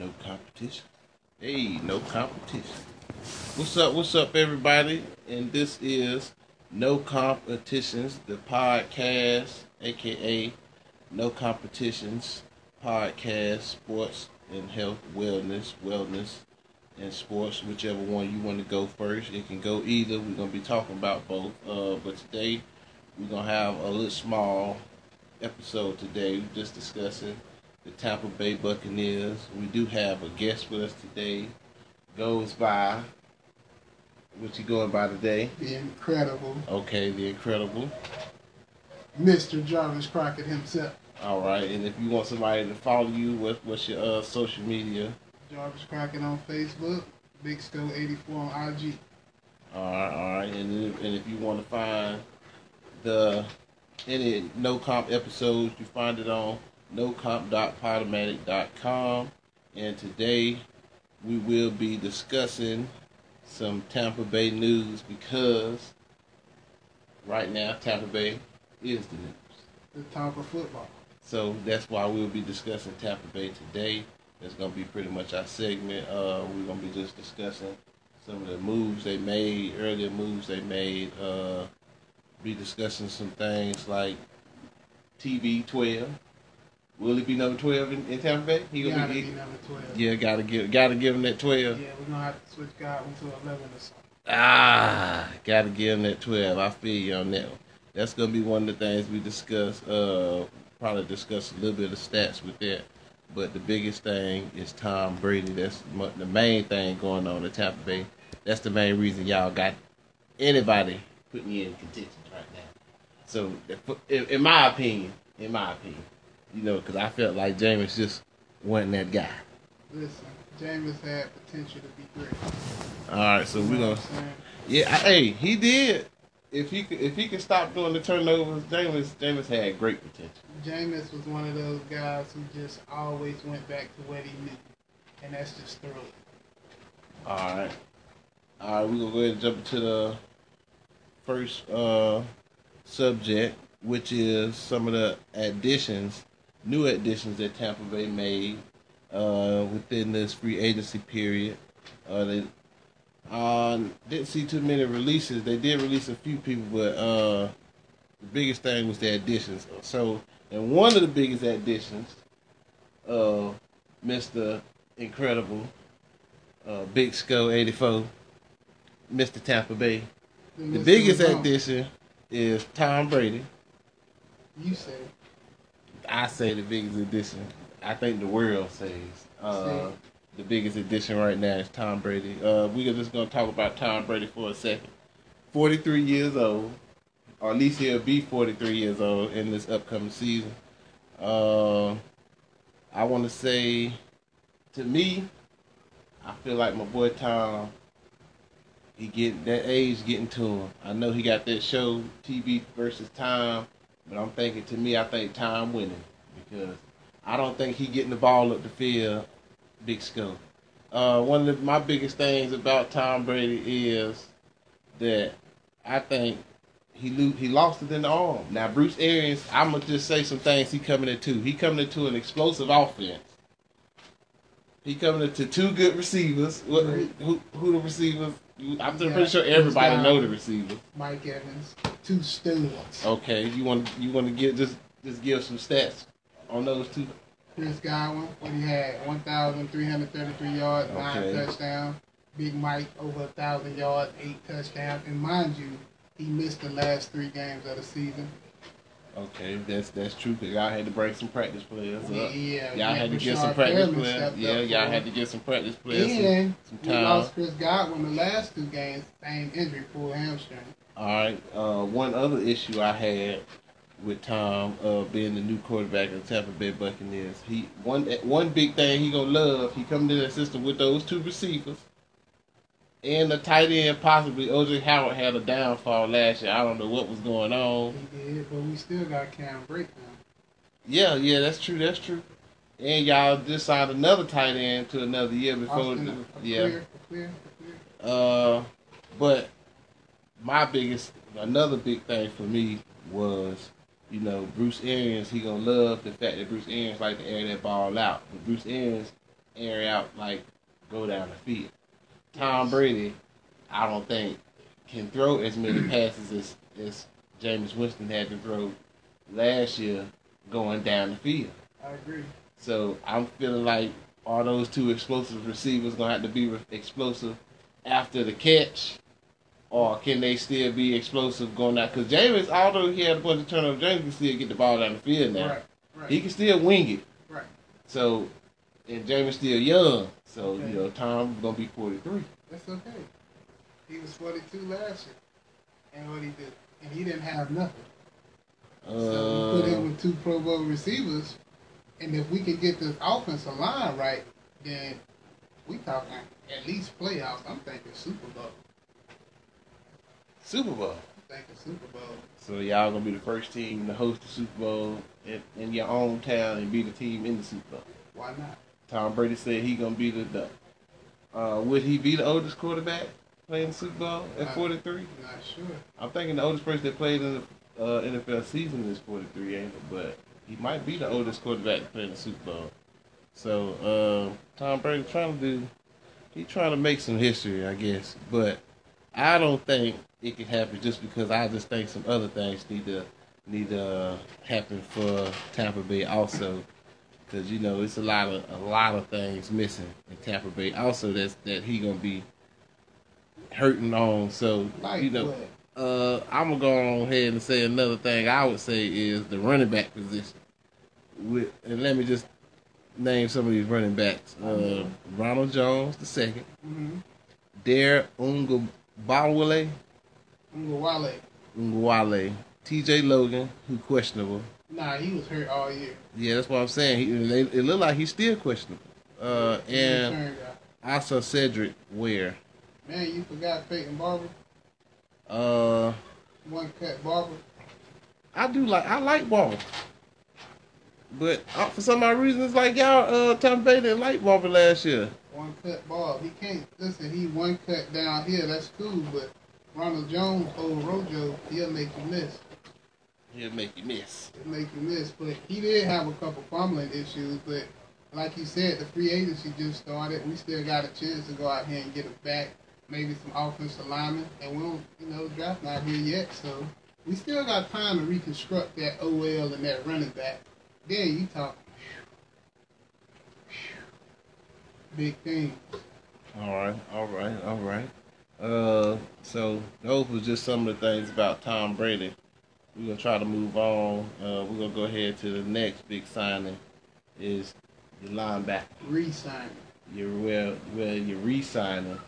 No competition. Hey, no competition. What's up? What's up, everybody? And this is No Competitions, the podcast, aka No Competitions podcast, sports and health, wellness, wellness, and sports, whichever one you want to go first. It can go either. We're gonna be talking about both. Uh, but today we're gonna have a little small episode today. We're just discussing the Tampa Bay Buccaneers. We do have a guest with us today. Goes by what you going by today? The incredible Okay, the incredible. Mr. Jarvis Crockett himself. All right, and if you want somebody to follow you, what, what's your uh, social media? Jarvis Crockett on Facebook. Big Sco 84 on IG. All right, all right, and if, and if you want to find the any no comp episodes, you find it on nocomp.podomatic.com. And today we will be discussing some Tampa Bay news because right now Tampa Bay is the news. The of football. So that's why we'll be discussing Tampa Bay today. That's gonna be pretty much our segment. Uh, we're gonna be just discussing some of the moves they made, earlier moves they made. Uh, be discussing some things like TB twelve. Will he be number twelve in, in Tampa Bay? He gonna be, be number 12. yeah, gotta give gotta give him that twelve. Yeah, we're gonna have to switch Godwin to 11 or something. Ah, gotta give him that twelve. I feel you on that one. That's gonna be one of the things we discuss. Uh, probably discuss a little bit of stats with that. But the biggest thing is Tom Brady. That's the main thing going on in Tampa Bay. That's the main reason y'all got anybody putting you in contention right now. So, in my opinion, in my opinion, you know, because I felt like Jameis just wasn't that guy. Listen, Jameis had potential to be great. All right, so we're gonna. Yeah, I, hey, he did. If he could, if he could stop doing the turnovers, Jameis Jameis had great potential. Jameis was one of those guys who just always went back to what he knew. And that's just throw. All right, all right, we're gonna go ahead and jump into the first uh, subject, which is some of the additions, new additions that Tampa Bay made uh, within this free agency period. Uh, they uh, didn't see too many releases. They did release a few people, but uh, the biggest thing was the additions. So, and one of the biggest additions, uh, Mister Incredible, uh, Big Skull eighty four, Mister Tampa Bay. The biggest addition is Tom Brady. You say. I say the biggest addition. I think the world says uh, the biggest addition right now is Tom Brady. Uh, we are just gonna talk about Tom Brady for a second. Forty three years old, or at least he'll be forty three years old in this upcoming season. Uh, I want to say, to me, I feel like my boy Tom. He get that age getting to him. I know he got that show TB versus Time, but I'm thinking to me, I think Time winning because I don't think he getting the ball up the field. Big skull. Uh, one of the, my biggest things about Tom Brady is that I think he lo- he lost it in the arm. Now Bruce Arians, I'm gonna just say some things he coming into. He coming into an explosive offense. He coming into two good receivers. What, who, who the receivers? I'm Yeah, pretty sure everybody know the receivers. Mike Evans. Two studs. Okay, you want you want to give just just give some stats on those two. Chris Godwin, what he had, 1,333 yards, nine Okay. touchdowns. Big Mike, over 1,000 yards, eight touchdowns. And mind you, he missed the last three games of the season. Okay, that's that's true. Cause y'all had to break some practice players up. Yeah, Y'all had to get some practice players. Yeah, y'all had to get some practice players. some- And some we time. lost Chris Godwin the last two games, same injury, pulled hamstring. All right. Uh, one other issue I had with Tom uh, being the new quarterback of the Tampa Bay Buccaneers, he one one big thing he gonna love. He come to that system with those two receivers and the tight end. Possibly OJ Howard had a downfall last year. I don't know what was going on. He did, but we still got Cam Brate now. Yeah, yeah, that's true. That's true. And y'all just signed another tight end to another year before. Austin, the, yeah. clear, clear, clear. Uh, but my biggest, another big thing for me was, you know, Bruce Arians. He gonna love the fact that Bruce Arians like to air that ball out. But Bruce Arians air out like go down the field. Tom Brady, I don't think can throw as many passes as as Jameis Winston had to throw last year going down the field. I agree. So I'm feeling like all those two explosive receivers gonna have to be re- explosive after the catch, or can they still be explosive going out? Because Jameis, although he had a bunch of turnovers, Jameis can still get the ball down the field now. Right. Right. He can still wing it. Right. So, and Jameis still young. So Okay. you know, Tom's gonna be 43. That's okay. He was 42 last year, and what he did, and he didn't have nothing. So we put Uh, him with two Pro Bowl receivers, and if we can get this offensive line right, then we talking at least playoffs. I'm thinking Super Bowl. Super Bowl. I'm thinking Super Bowl. So y'all gonna be the first team to host the Super Bowl in, in your own town and be the team in the Super Bowl. Why not? Tom Brady said he gonna be the. the uh, would he be the oldest quarterback playing the Super Bowl at Uh, 43? Not sure. I'm thinking the oldest person that played in the uh, NFL season is 43, ain't it? But he might be the oldest quarterback to play in the Super Bowl. So uh, Tom Brady trying to do, he trying to make some history, I guess. But I don't think it can happen just because I just think some other things need to need to uh, happen for Tampa Bay also. Because you know it's a lot of a lot of things missing in Tampa Bay. Also, that's that he gonna be hurting on. So Like you know, what? uh, I'm gonna go on ahead and say another thing. I would say is the running back position. With and let me just name some of these running backs: uh, Ronald Jones the second, Mm-hmm. Dare Ogunbowale, Ngawale. Ogunbowale, T.J. Logan, who questionable. Nah, he was hurt all year. Yeah, that's what I'm saying. He, it, it looked like he's still questionable. Uh, and also Cedric Ware. Man, you forgot Peyton Barber. Uh, One cut Barber. I do like I like Barber, but uh, for some odd reason it's like y'all uh Tom Brady didn't like Barber last year. One cut ball. He can't listen. He one cut down here. That's cool, but Ronald Jones, old Rojo, he'll make you miss. He'll make you miss. He'll make you miss. But he did have a couple fumbling issues. But like you said, the free agency just started. We still got a chance to go out here and get it back. Maybe some offensive linemen, and we don't, you know, draft not here yet. So we still got time to reconstruct that OL and that running back. Then you talk big things. All right, all right, all right. Uh, so those was just some of the things about Tom Brady. We're gonna try to move on. Uh, we're gonna go ahead to the next big signing. Is your linebacker. Re-signing. You're well, well, you're re-signing.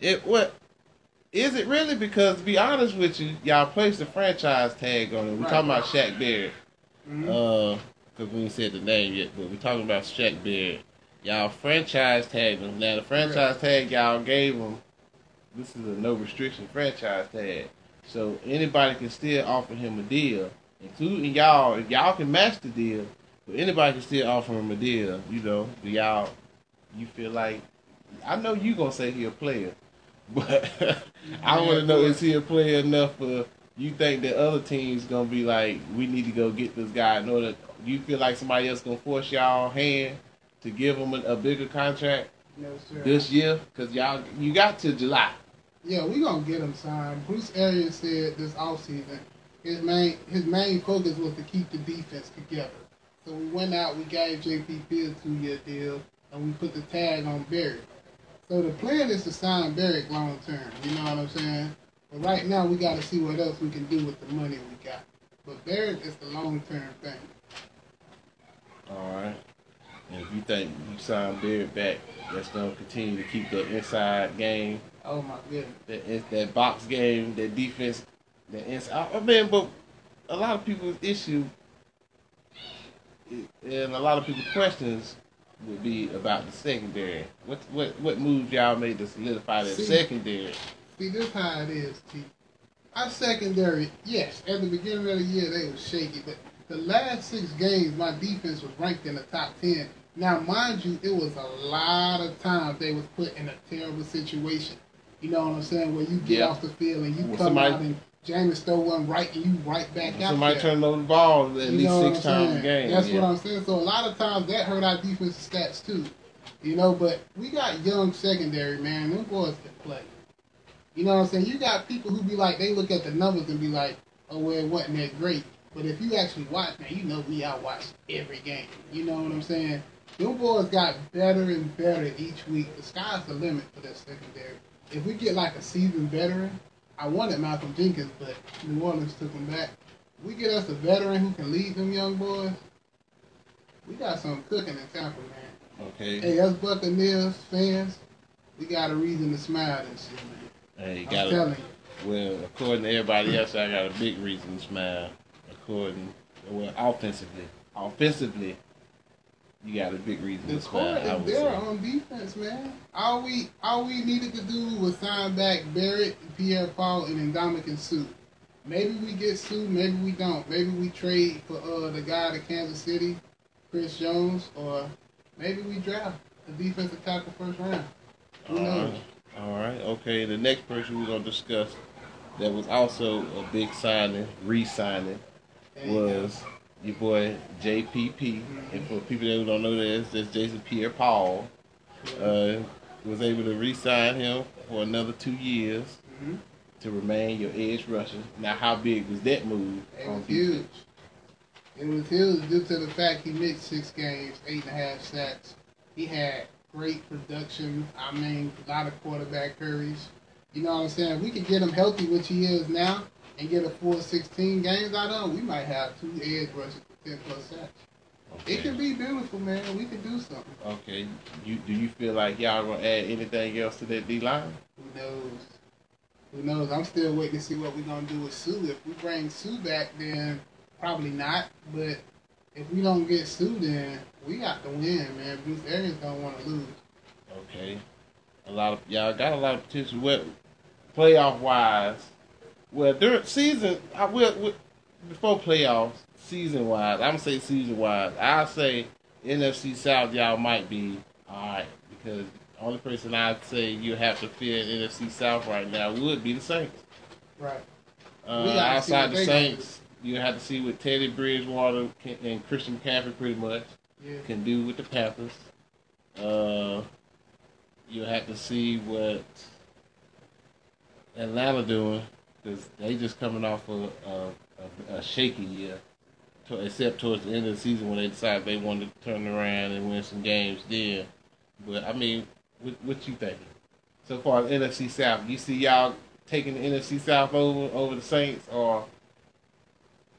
It what? Is it really? Because to be honest with you, y'all placed the franchise tag on it. We're Right. talking about Shaq Barrett. Mhm. Uh, because we ain't said the name yet, but we're talking about Shaq Barrett. Y'all franchise tagged him. Now the franchise tag y'all gave him. This is a no restriction franchise tag, so anybody can still offer him a deal, including y'all. If y'all can match the deal, but anybody can still offer him a deal. You know, do y'all? You feel like? I know you gonna say he a player, but I want to know is he a player enough for you think that other teams gonna be like, we need to go get this guy in order. You feel like somebody else gonna force y'all hand to give him a, a bigger contract No, sir. this year? Cause y'all you got to July. Yeah, we gonna get him signed. Bruce Arians said this offseason his main his main focus was to keep the defense together. So we went out, we gave JP Fields two year deal, and we put the tag on Barrett. So the plan is to sign Barrett long term. You know what I'm saying? But right now we got to see what else we can do with the money we got. But Barrett is the long term thing. All right. And if you think you sign Barrett back, that's gonna continue to keep the inside game, Oh my goodness. that that box game, that defense, that inside. I mean, but a lot of people's issue and a lot of people's questions would be about the secondary. What what what moves y'all made to solidify that See- secondary? See, this how it is, T. Our secondary, yes, at the beginning of the year they was shaky, but the last six games my defense was ranked in the top ten. Now, mind you, it was a lot of times they was put in a terrible situation. You know what I'm saying? Where you get Yeah. off the field and you Well, come somebody- out and James throw one right and you right back out Somebody there. turning over the ball at You least six times a game. That's yeah. what I'm saying. So a lot of times that hurt our defensive stats too. You know, but we got young secondary, man. Them boys can play. You know what I'm saying? You got people who be like, they look at the numbers and be like, oh, well, it wasn't that great. But if you actually watch, now you know me, I watch every game. You know what I'm saying? Them boys got better and better each week. The sky's the limit for that secondary. If we get like a seasoned veteran, I wanted Malcolm Jenkins, but New Orleans took him back. We get us a veteran who can lead them young boys. We got some cooking in Tampa, man. Okay. Hey, us Buccaneers fans, we got a reason to smile this year, man. Hey, you I'm got telling it. you. Well, according to everybody else, I got a big reason to smile. According, well, offensively, offensively, you got a big reason The to core smile. I is would there say. on defense, man. All we all we needed to do was sign back Barrett, Pierre Paul, and Ndamukong Suh. Maybe we get Suh, maybe we don't. Maybe we trade for uh, the guy to Kansas City, Chris Jones, or maybe we draft a defensive tackle first round. Who All knows? right. All right. Okay. The next person we're gonna discuss that was also a big signing, re-signing, was. go. Your boy JPP. And for people that don't know this, that's Jason Pierre-Paul. Uh, was able to re-sign him for another two years Mhm. to remain your edge rusher. Now, how big was that move? It was huge. It was huge due to the fact he missed six games, eight and a half sacks. He had great production. I mean, a lot of quarterback hurries. You know what I'm saying? If we could get him healthy, which he is now, and get a full 16 games out of him, we might have two edge rushers with 10 plus sacks. It Okay. can be beautiful, man. We can do something. Okay. You do you feel like y'all gonna add anything else to that D line? Who knows? Who knows? I'm still waiting to see what we're gonna do with Suh. If we bring Suh back, then probably not. But if we don't get Suh, then we got to win, man. Bruce Arians don't want to lose. Okay. A lot of y'all got a lot of potential. Well, playoff wise, well during season, I will will- before playoffs, season wise, I'm gonna say season wise. I say NFC South, y'all might be all right because the only person I'd say you have to fear in NFC South right now would be the Saints. Right. Uh, We gotta see outside the Saints, you have to see what Teddy Bridgewater can, and Christian McCaffrey pretty much Yeah. can do with the Panthers. Uh, you have to see what Atlanta doing because they just coming off a, a, a, a shaky year, to, except towards the end of the season when they decided they wanted to turn around and win some games then. But I mean, what, what you thinking? So far NFC South, you see y'all taking the NFC South over over the Saints, or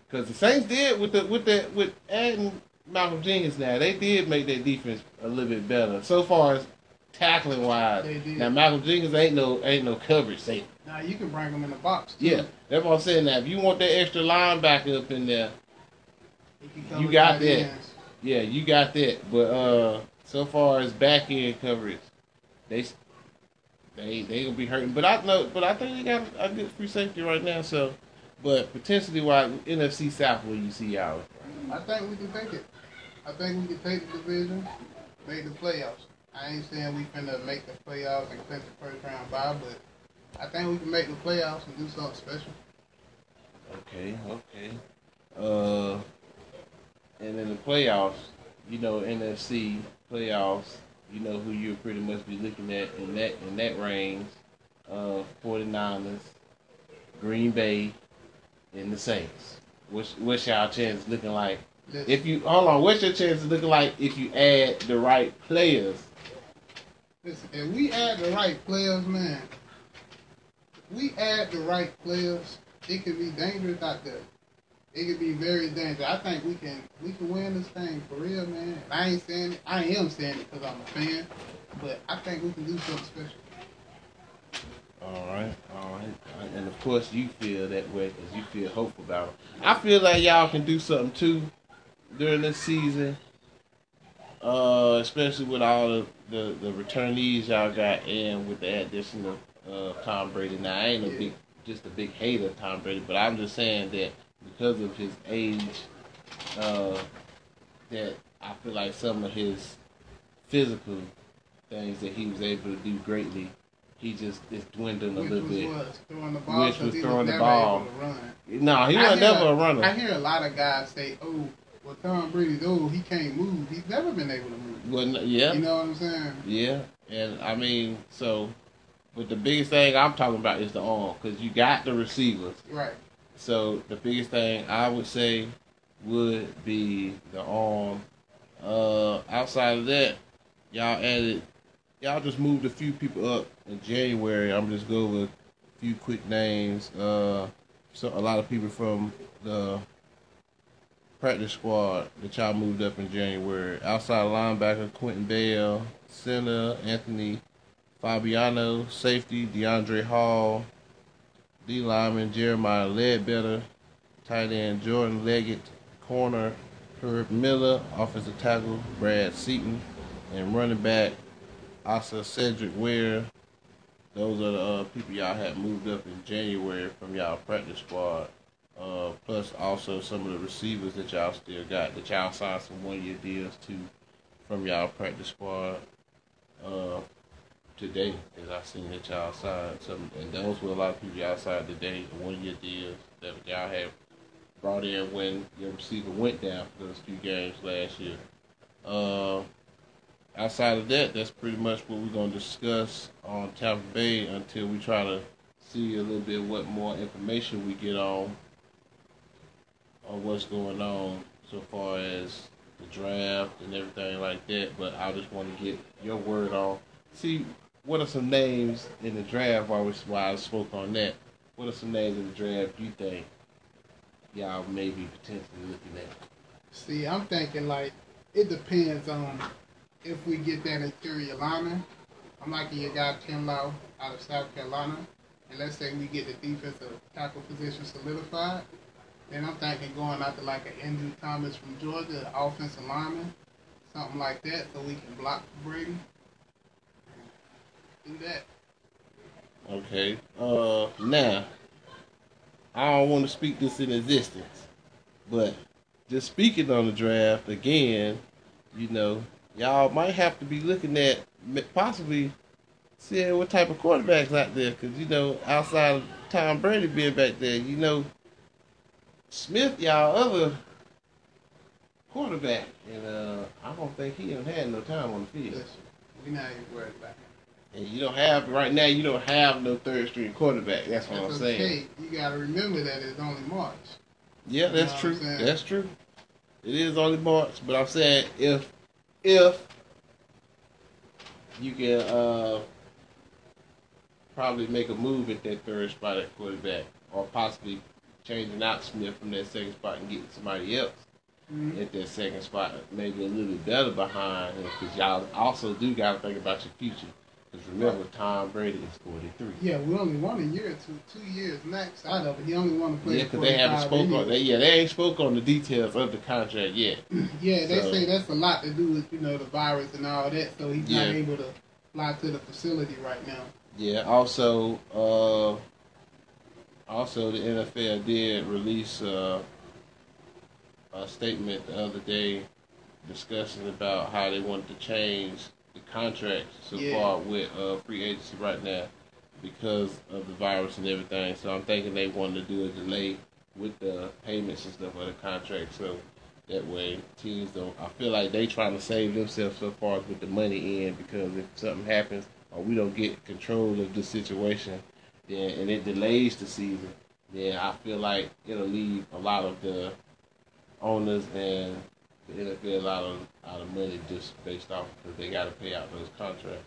because the Saints did with the with the with adding Malcolm Jenkins now, they did make their defense a little bit better. So far as tackling wise, now Malcolm Jenkins ain't no ain't no coverage safety. Now you can bring them in the box. Too. Yeah, that's what I'm saying. Now, if you want that extra linebacker up in there, He can cover You got that. ends. yeah, you got that. But uh, so far as back end coverage, they they they gonna be hurting. But I know, but I think they got a good free safety right now. So, but potentially, why NFC South will you see y'all? I think we can take it. I think we can take the division, make the playoffs. I ain't saying we finna make the playoffs and clinch the first round bye, but I think we can make the playoffs and do something special. Okay, okay. Uh, and in the playoffs, you know, NFC playoffs, you know who you pretty much be looking at in that in that range. Uh, 49ers, Green Bay, and the Saints. What's what's y'all chances looking like? If you hold on, what's your chances looking like if you add the right players? Listen, if we add the right players, man, we add the right players, it could be dangerous out there. It could be very dangerous. I think we can we can win this thing for real, man. And I ain't saying it. I am saying it because I'm a fan, but I think we can do something special. All right, all right, and of course you feel that way because you feel hopeful about it. I feel like y'all can do something too during this season, uh, especially with all the, the, the returnees y'all got and with the addition of uh, Tom Brady. Now I ain't a Yeah. big, just a big hater of Tom Brady, but I'm just saying that because of his age, uh, that I feel like some of his physical things that he was able to do greatly, he just is dwindling a Which little was bit. what? Throwing the ball. Which was throwing the ball. able to run. No, he I was never a runner. I hear a lot of guys say, "Oh, Well, Tom Brady's old. He can't move. He's never been able to move. Well, yeah, You know what I'm saying? yeah, and I mean, so, but the biggest thing I'm talking about is the arm because you got the receivers. Right. So the biggest thing I would say would be the arm. Uh, outside of that, y'all added, y'all just moved a few people up in January. I'm just go with a few quick names. Uh, so a lot of people from the practice squad that y'all moved up in January. Outside linebacker Quinton Bell, center Anthony Fabiano, safety DeAndre Hall, D lineman Jeremiah Ledbetter, tight end Jordan Leggett, corner Herb Miller, offensive tackle Brad Seaton, and running back Asa Cedric Ware. Those are the uh, people y'all had moved up in January from y'all practice squad. Uh, plus also some of the receivers that y'all still got that y'all signed some one year deals to from y'all practice squad. Uh, today, as I seen that y'all signed some, and those were a lot of people y'all signed today, one year deals that y'all have brought in when your receiver went down for those few games last year. Uh, outside of that, that's pretty much what we're gonna discuss on Tampa Bay until we try to see a little bit what more information we get on on what's going on so far as the draft and everything like that. But I just want to get your word on. See, what are some names in the draft while, we, while I spoke on that? What are some names in the draft you think y'all may be potentially looking at? See, I'm thinking like it depends on if we get that interior lineman. I'm liking your guy Kinlaw out of South Carolina, and let's say we get the defensive tackle position solidified. Then I'm thinking going to like an Andrew Thomas from Georgia, offensive lineman, something like that, so we can block Brady. Do that. Okay. Uh, now, I don't want to speak this in existence, but just speaking on the draft again, you know, y'all might have to be looking at possibly seeing what type of quarterbacks out there, because you know, outside of Tom Brady being back there, you know, Smith, y'all other quarterback, and uh, I don't think he done had no time on the field. Listen, we're not even worried about him. And you don't have right now. You don't have no third string quarterback. That's what I'm That's saying. okay. You got to remember that it's only March. Yeah, You that's true. That's true. It is only March, but I'm saying if if you can uh probably make a move at that third spot at quarterback, or possibly changing out Smith from that second spot and getting somebody else Mhm. at that second spot, maybe a little bit better behind him, because y'all also do got to think about your future. Because remember, Tom Brady is 43. Yeah, we only won a year, two two years max out of it. He only want to play. Yeah, because they haven't 45 spoke on. They, yeah, they ain't spoke on the details of the contract yet. Yeah, they So- say that's a lot to do with you know the virus and all that. So he's Yeah. not able to fly to the facility right now. Yeah. Also, uh, also the NFL did release uh, a statement the other day discussing about how they wanted to change the contract so Yeah. far with uh, free agency right now because of the virus and everything. So I'm thinking they wanted to do a delay with the payments and stuff of the contract. So that way teams don't. I feel like they trying to save themselves so far with the money in because if something happens or we don't get control of the situation, then and it delays the season, then I feel like it'll leave a lot of the owners and the NFL out of out of money just based off because they got to pay out those contracts.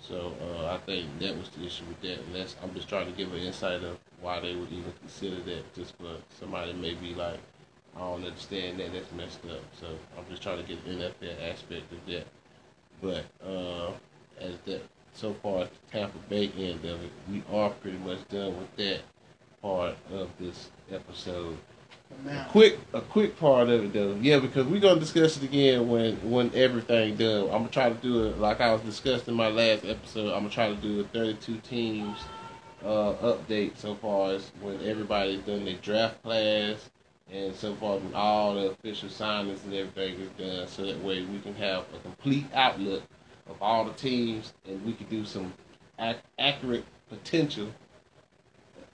So uh, I think that was the issue with that, and that's I'm just trying to give an insight of why they would even consider that. Just for somebody may be like, I don't understand that. That's messed up. So I'm just trying to get the NFL aspect of that. But uh, as that so far as the Tampa Bay end of it, we are pretty much done with that part of this episode. A quick, a quick part of it though, yeah, because we're gonna discuss it again when when everything done. I'm gonna try to do it like I was discussing in my last episode. I'm gonna try to do a 32 teams uh, update so far as when everybody's done their draft class and so far when all the official signings and everything is done, so that way we can have a complete outlook of all the teams and we could do some ac- accurate potential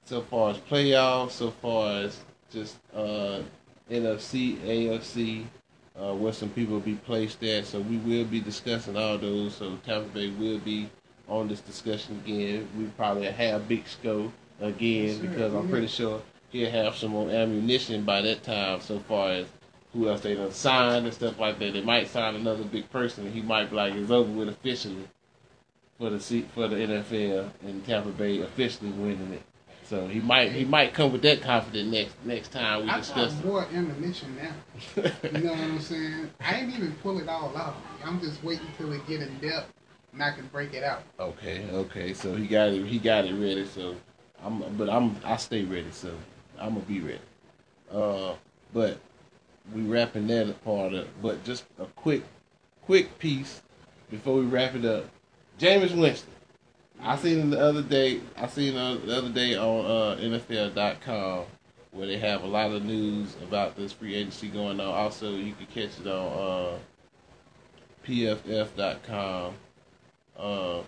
so far as playoffs, so far as just uh, NFC, AFC, uh, where some people will be placed at. So we will be discussing all those. So Tampa Bay will be on this discussion again. We probably have Big Sco again Yes, because I'm pretty sure he'll have some more ammunition by that time. So far as who else they done signed and stuff like that. They might sign another big person. And He might be like it's over with officially for the seat for the NFL and Tampa Bay officially winning it. So he might he might come with that confidence next next time we I discuss it. more ammunition now. You know what I'm saying? I ain't even pull it all out. I'm just waiting till it get in depth and I can break it out. Okay, okay. So he got it. He got it ready. So I'm, but I'm, I stay ready. So I'm gonna be ready. Uh, but we wrapping that part up. But just a quick, quick piece before we wrap it up. Jameis Winston. I seen the other day. I seen the other day on uh, NFL.com where they have a lot of news about this free agency going on. Also, you can catch it on uh, PFF.com. Uh,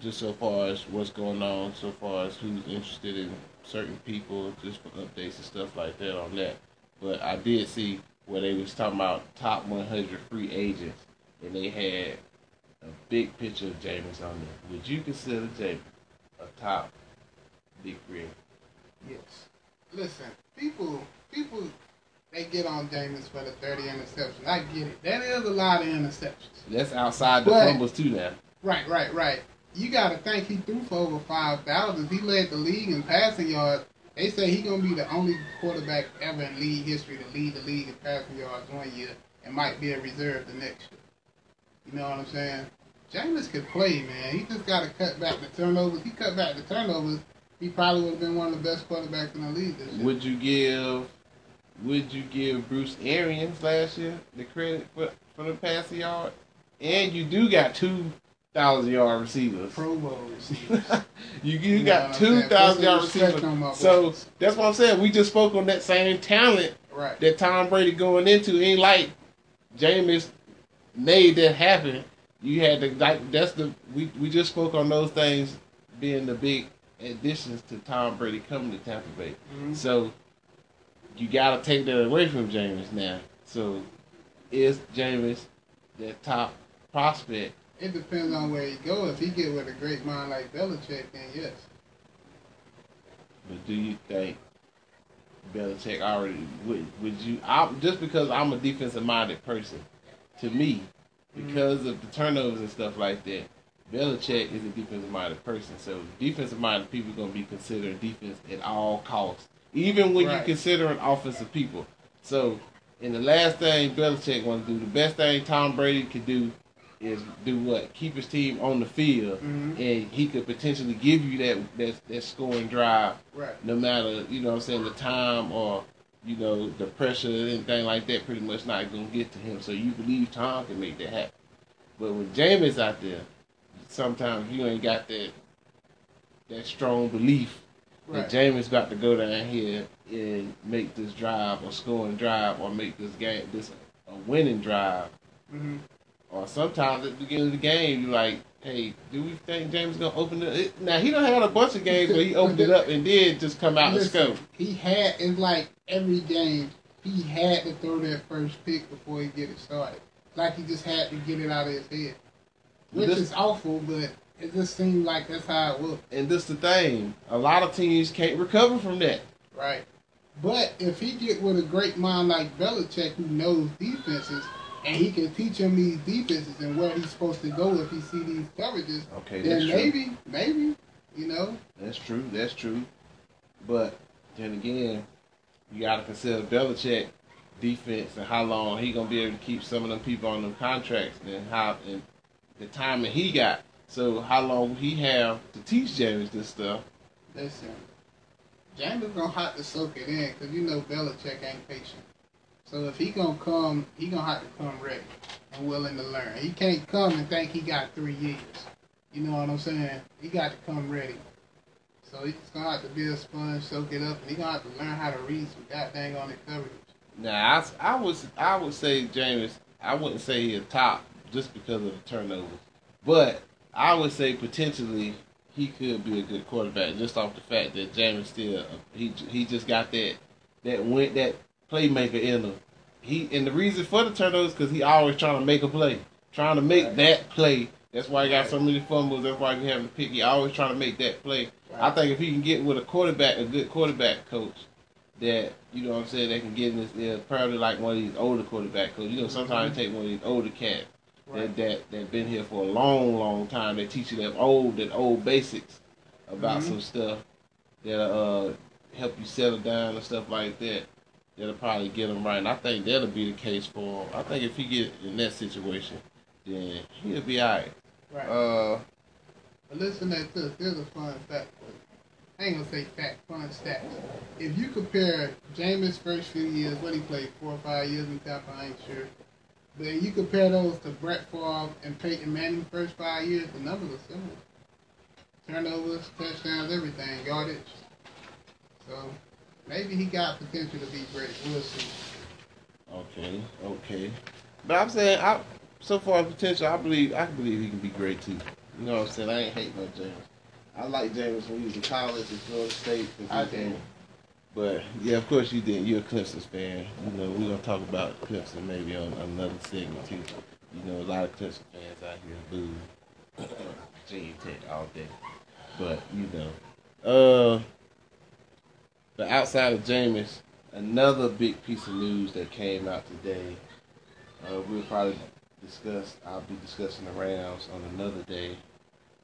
just so far as what's going on, so far as who's interested in certain people, just for updates and stuff like that on that. But I did see where they was talking about top 100 free agents, and they had a big picture of Jameis on there. Would you consider Jameis a top big free? Yes. Listen, people, people, they get on Jameis for the 30 interceptions. I get it. That is a lot of interceptions. That's outside the But- fumbles too now. Right, right, right. You got to think he threw for over 5,000. He led the league in passing yards. They say he to be the only quarterback ever in league history to lead the league in passing yards one year and might be a reserve the next year. You know what I'm saying? Jameis could play, man. He just got to cut back the turnovers. He cut back the turnovers. He probably would have been one of the best quarterbacks in the league this year. Would you give would you give Bruce Arians last year the credit for for the passing yard? And you do got two thousand yard receivers. Pro Bowl receivers. you you got two thousand yard receivers. So that's what I'm saying. We just spoke on that same talent right. that Tom Brady going into. Ain't like Jameis made that happen. You had to like that's the we we just spoke on those things being the big additions to Tom Brady coming to Tampa Bay. Mhm. So you gotta take that away from Jameis now. So is Jameis that top prospect? It depends on where he go. If he get with a great mind like Belichick, then yes. But do you think Belichick already would would you I, just because I'm a defensive minded person, to me, because of the turnovers and stuff like that, Belichick is a defensive minded person. So defensive minded people are gonna be considering defense at all costs. Even when Right. you're considering offensive people. So in the last thing Belichick wants to do, the best thing Tom Brady could do is do what? Keep his team on the field Mhm. and he could potentially give you that that, that scoring drive Right. no matter, you know what I'm saying, the time or, you know, the pressure or anything like that pretty much not gonna get to him. So you believe Tom can make that happen. But when Jameis out there, sometimes you ain't got that that strong belief Right. that Jameis got to go down here and make this drive or scoring drive or make this game this a winning drive. hmm Or sometimes at the beginning of the game, you're like, hey, do we think James is going to open it? Now, he done had a bunch of games where he opened it up and did just come out and scope. he had it's like every game he had to throw that first pick before he get it started. Like he just had to get it out of his head, which This- is awful, but it just seemed like that's how it was. And this the thing. A lot of teams can't recover from that. Right. But if he get with a great mind like Belichick who knows defenses and he can teach him these defenses and where he's supposed to go if he see these coverages, Okay, then that's true. And maybe, maybe, you know, That's true. That's true. But then again, you got to consider Belichick defense and how long he gonna be able to keep some of them people on them contracts and how and the timing he got. So how long he have to teach James this stuff? listen, James gonna have to soak it in because you know Belichick ain't patient. So if he gonna come, he gonna have to come ready and willing to learn. He can't come and think he got three years. You know what I'm saying? He got to come ready. So he's gonna have to be a sponge, soak it up, and he gonna have to learn how to read some goddamn on the coverage. Now I, I was I would say James. I wouldn't say he a top just because of the turnovers, but I would say potentially he could be a good quarterback just off the fact that James still he he just got that that went that playmaker in him. He and the reason for the turnovers because he always trying to make a play, trying to make Right. that play. That's why he got so many fumbles. That's why he having to pick. He always trying to make that play. I think if he can get with a quarterback, a good quarterback coach, that you know what I'm saying, they can get in his ear. Probably like one of these older quarterback coaches. You know, sometimes they take one of these older cats Right. that that that been here for a long, long time. They teach you them old that old basics about Mhm. some stuff that uh help you settle down and stuff like that. That'll probably get him right. And I think that'll be the case for him. I think if he get in that situation, then he'll be alright. Right. Uh, But listen to this. There's a fun fact for you. I ain't gonna say fact, fun stats. If you compare Jameis' first few years, what he played, four or five years in Tampa, I ain't sure. But you compare those to Brett Favre and Peyton Manning first five years, the numbers are similar. Turnovers, touchdowns, everything, yardage. So maybe he got potential to be great. We'll see. okay, okay. But I'm saying, I so far potential, I believe I can believe he can be great too. You know what I'm saying? I ain't hating on James. I like James when he was in college at Florida State. I did. But yeah, of course you did. You're a Clemson fan. You know we're gonna talk about Clemson maybe on another segment too. You know a lot of Clemson fans out here boo Virginia Tech all day. But you know, uh, but outside of Jameis, another big piece of news that came out today. Uh, we'll probably discuss. I'll be discussing the Rams on another day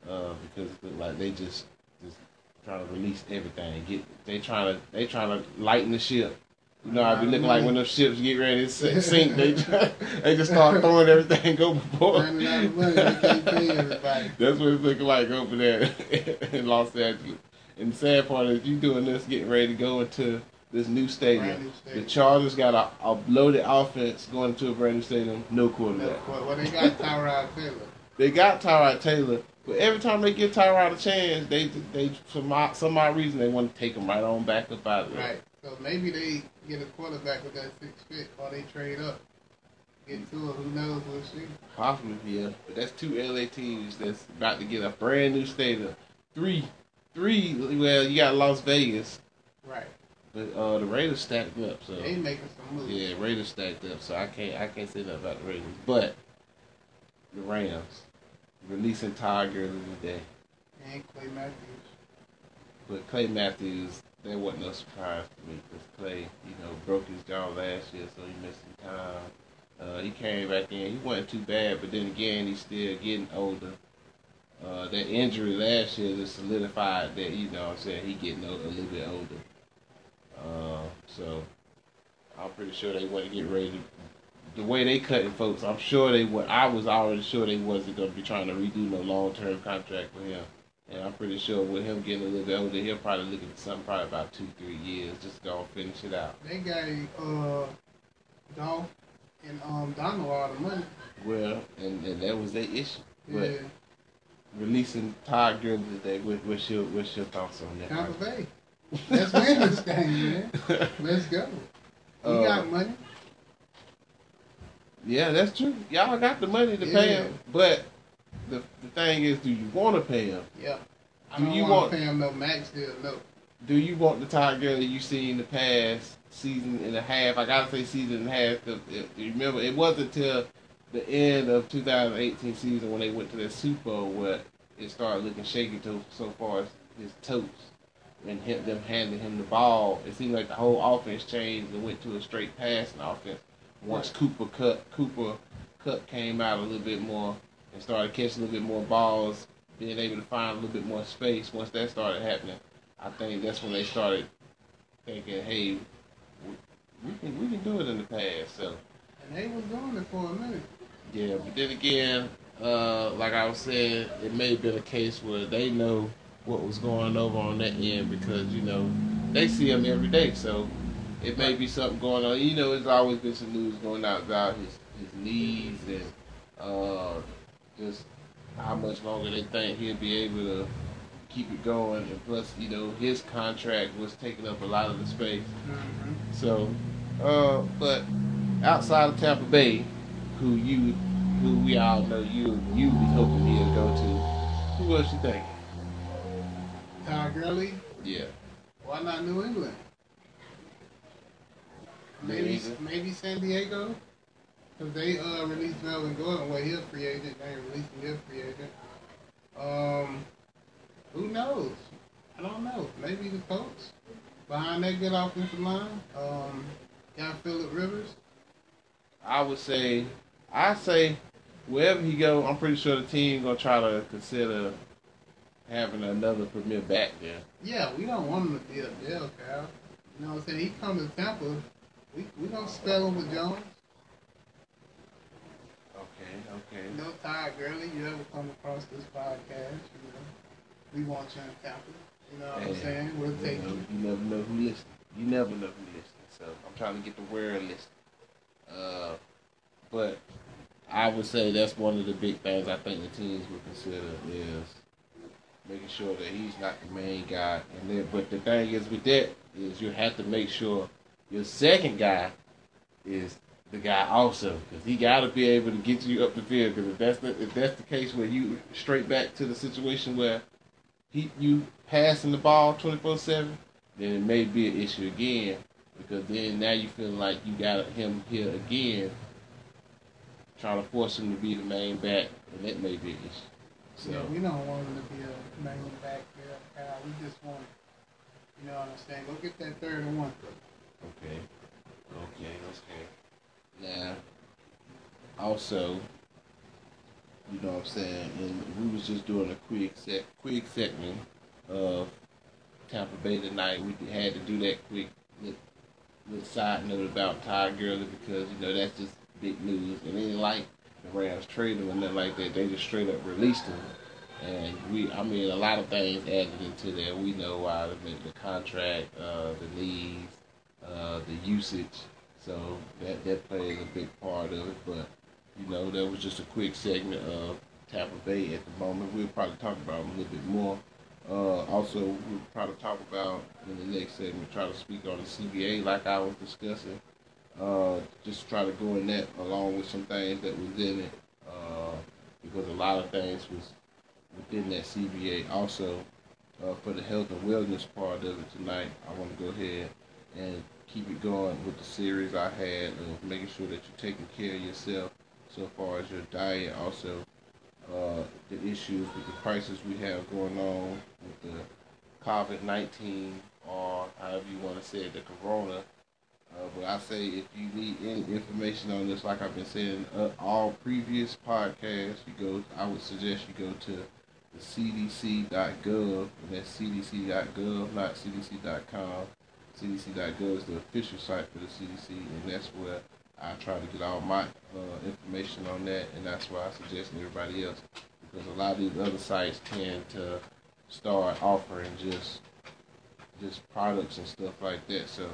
uh, because like they just just trying to release everything. Get they trying to they trying to lighten the ship. You know, I be looking like when those ships get ready to sink, they try, they just start throwing everything overboard. Running out of money, they can't pay everybody. That's what it's looking like over there in Los Angeles. And the sad part is you doing this, getting ready to go into this new stadium. new The. Chargers got a, a loaded offense going to a brand new stadium, no No, quarterback. well, well, they got Tyrod Taylor. They got Tyrod Taylor, but every time they give Tyrod a chance, they they for my, some odd reason they want to take him right on back up out of there. Right. So maybe they get a quarterback with that six fit, or they trade up. Get to it. Who knows? We'll see. Possibly, yeah. But that's two LA teams that's about to get a brand new stadium. Three, three. Well, you got Las Vegas, Right. but uh, the Raiders stacked up. So They making some moves. yeah, Raiders stacked up. So I can't I can't say nothing about the Raiders. But the Rams releasing Todd Gurley today. And Clay Matthews. But Clay Matthews, that wasn't no surprise to me because Clay, you know, broke his jaw last year, so he missed some time. Uh, he came back in. He wasn't too bad, but then again, he's still getting older. Uh, that injury last year just solidified that, you know what I'm saying, he getting a, a little bit older. Uh, so I'm pretty sure they wasn't getting ready to. The way they cutting folks, I'm sure they were. I was already sure they wasn't going to be trying to redo no long term contract with him. And I'm pretty sure with him getting a little bit older, he'll probably look at something probably about two, three years, just go finish it out. They gave uh, Goff and um, Donald all the money. Well, and, and that was their issue. But Yeah. Releasing Todd Gurley today, what, what's your what's your thoughts on that? Tampa? Bay. Let's win this thing, man. Let's go. You Uh, got money. Yeah, that's true. Y'all got the money to pay him, but the the thing is, do you want to pay him? Yeah. I Do don't you want to pay him no max deal, no. Do you want the Todd Gurley you seen the past season and a half? I gotta say season and a half. 'cause it, you remember, it wasn't until the end of 2018 season when they went to that Super Bowl where it started looking shaky to so far as his toes and him, them handing him the ball. It seemed like the whole offense changed and went to a straight passing offense. Once Cooper cut Cooper Kupp came out a little bit more and started catching a little bit more balls, being able to find a little bit more space. Once that started happening, I think that's when they started thinking, "Hey, we we can we can do it in the past." So And they was doing it for a minute. Yeah, but then again, uh, like I was saying, it may have been a case where they know what was going over on that end because you know they see him every day, so it may be something going on. You know, there's always been some news going out about his his knees and uh, just how much longer they think he'll be able to keep it going, and plus, you know, his contract was taking up a lot of the space. Mm-hmm. So, uh, but outside of Tampa Bay, who you, who we all know you, you be hoping he'll go to, who else you think? Todd Gurley, Yeah, why not New England? Maybe maybe San Diego. Because they uh, released Melvin Gordon. Well, he's free agent. They ain't releasing his free agent. Um, who knows? I don't know. Maybe the Colts. Behind that good offensive line. Um, got Philip Rivers. I would say, I say, wherever he go, I'm pretty sure the team gonna try to consider having another premier back there. Yeah, we don't want him to be a bell cow. You know what I'm saying? He come to Tampa. We we don't spell him with Jones. Okay, okay. You know, Todd Gurley, you ever come across this podcast, you know, we want you in Tampa. You know what I'm saying? We'll You, take know, you. you never know who listening. You never know who listening. So I'm trying to get the word listening. Uh, but I would say that's one of the big things I think the teams would consider is making sure that he's not the main guy. And then, but the thing is with that is you have to make sure your second guy is the guy also because he got to be able to get you up the field. Because if that's the if that's the case where you straight back to the situation where he you passing the ball twenty four seven, then it may be an issue again. Because then now you feel like you got him here again, trying to force him to be the main back, and that may be an issue. So Yeah, we don't want him to be a main back there, Kyle. We just want, you know what I'm saying? Go get that third and one. Okay. Okay, okay. Now, also, you know what I'm saying, and we was just doing a quick set, quick segment of Tampa Bay tonight. We had to do that quick little, little side note about Ty Gurley because you know that's just big news, and it ain't like the Rams traded him or nothing like that. They just straight up released him. And we, I mean, a lot of things added into there. We know why the, the contract, uh, the needs, uh, the usage. So that that plays a big part of it. But you know, that was just a quick segment of Tampa Bay at the moment. We'll probably talk about them a little bit more. Uh, also, we'll probably talk about in the next segment, try to speak on the CBA like I was discussing. Uh, just try to go in that along with some things that was in it, uh, because a lot of things was within that CBA. Also, uh, for the health and wellness part of it tonight, I want to go ahead and keep it going with the series I had of making sure that you're taking care of yourself so far as your diet. Also, uh, the issues with the crisis we have going on with the COVID 19 or however you want to say it, the corona. Uh, but I say if you need any information on this, like I've been saying, uh, all previous podcasts, you go. I would suggest you go to the CDC.gov, and that's CDC.gov, not CDC.com. CDC.gov is the official site for the CDC, and that's where I try to get all my uh, information on that, and that's why I suggest everybody else, because a lot of these other sites tend to start offering just just products and stuff like that. So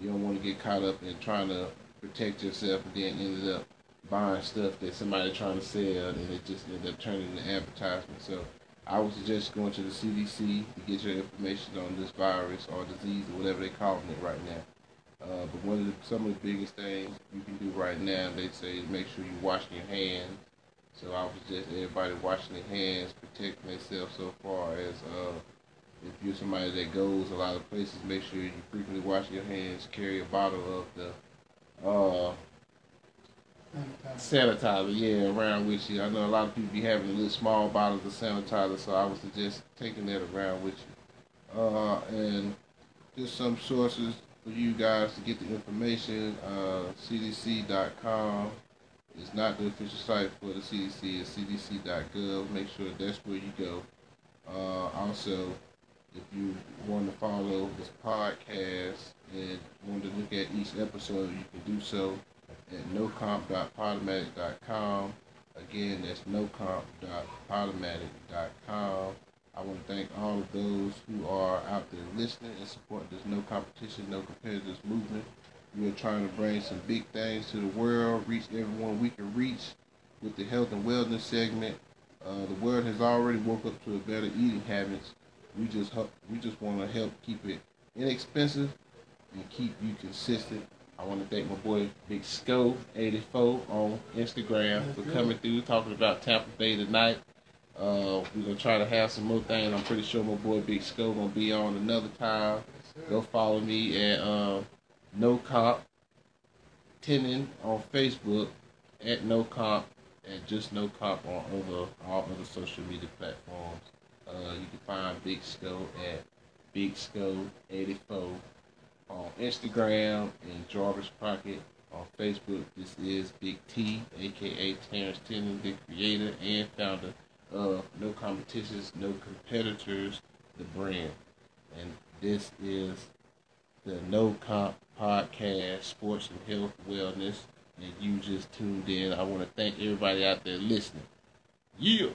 you don't want to get caught up in trying to protect yourself and then ended up buying stuff that somebody trying to sell and it just ended up turning into advertisement. So I would suggest going to the CDC to get your information on this virus or disease or whatever they're calling it right now. Uh, but one of the, some of the biggest things you can do right now, they say, is make sure you're washing your hands. So I would suggest everybody washing their hands, protecting themselves so far as uh, if you're somebody that goes a lot of places, make sure you frequently wash your hands, carry a bottle of the uh, sanitizer, yeah, around with you. I know a lot of people be having a little small bottles of sanitizer, so I would suggest taking that around with you. Uh, and just some sources for you guys to get the information. Uh, CDC.com is not the official site for the CDC. It's CDC.gov. Make sure that's where you go. Uh, also, if you want to follow this podcast and want to look at each episode, you can do so at nocomp.podomatic.com. Again, that's nocomp.podomatic.com. I want to thank all of those who are out there listening and supporting this no competition, no competitors movement. We are trying to bring some big things to the world, reach everyone we can reach with the health and wellness segment. Uh, the world has already woke up to a better eating habits. We just help, we just want to help keep it inexpensive and keep you consistent. I want to thank my boy Big Sco 84 on Instagram for coming through talking about Tampa Bay tonight. Uh, we're gonna try to have some more things. I'm pretty sure my boy Big Sco gonna be on another time. Go follow me at uh, No Comp Tennant on Facebook at No Comp and just No Comp on other all other social media platforms. Uh, you can find Big Sco at Big Sco 84 on Instagram and Jarvis Pocket on Facebook. This is Big T, aka Terrence Tennant, the creator and founder of No Competitions, No Competitors, the brand. And this is the No Comp Podcast, Sports and Health Wellness. And you just tuned in. I want to thank everybody out there listening. Yeah.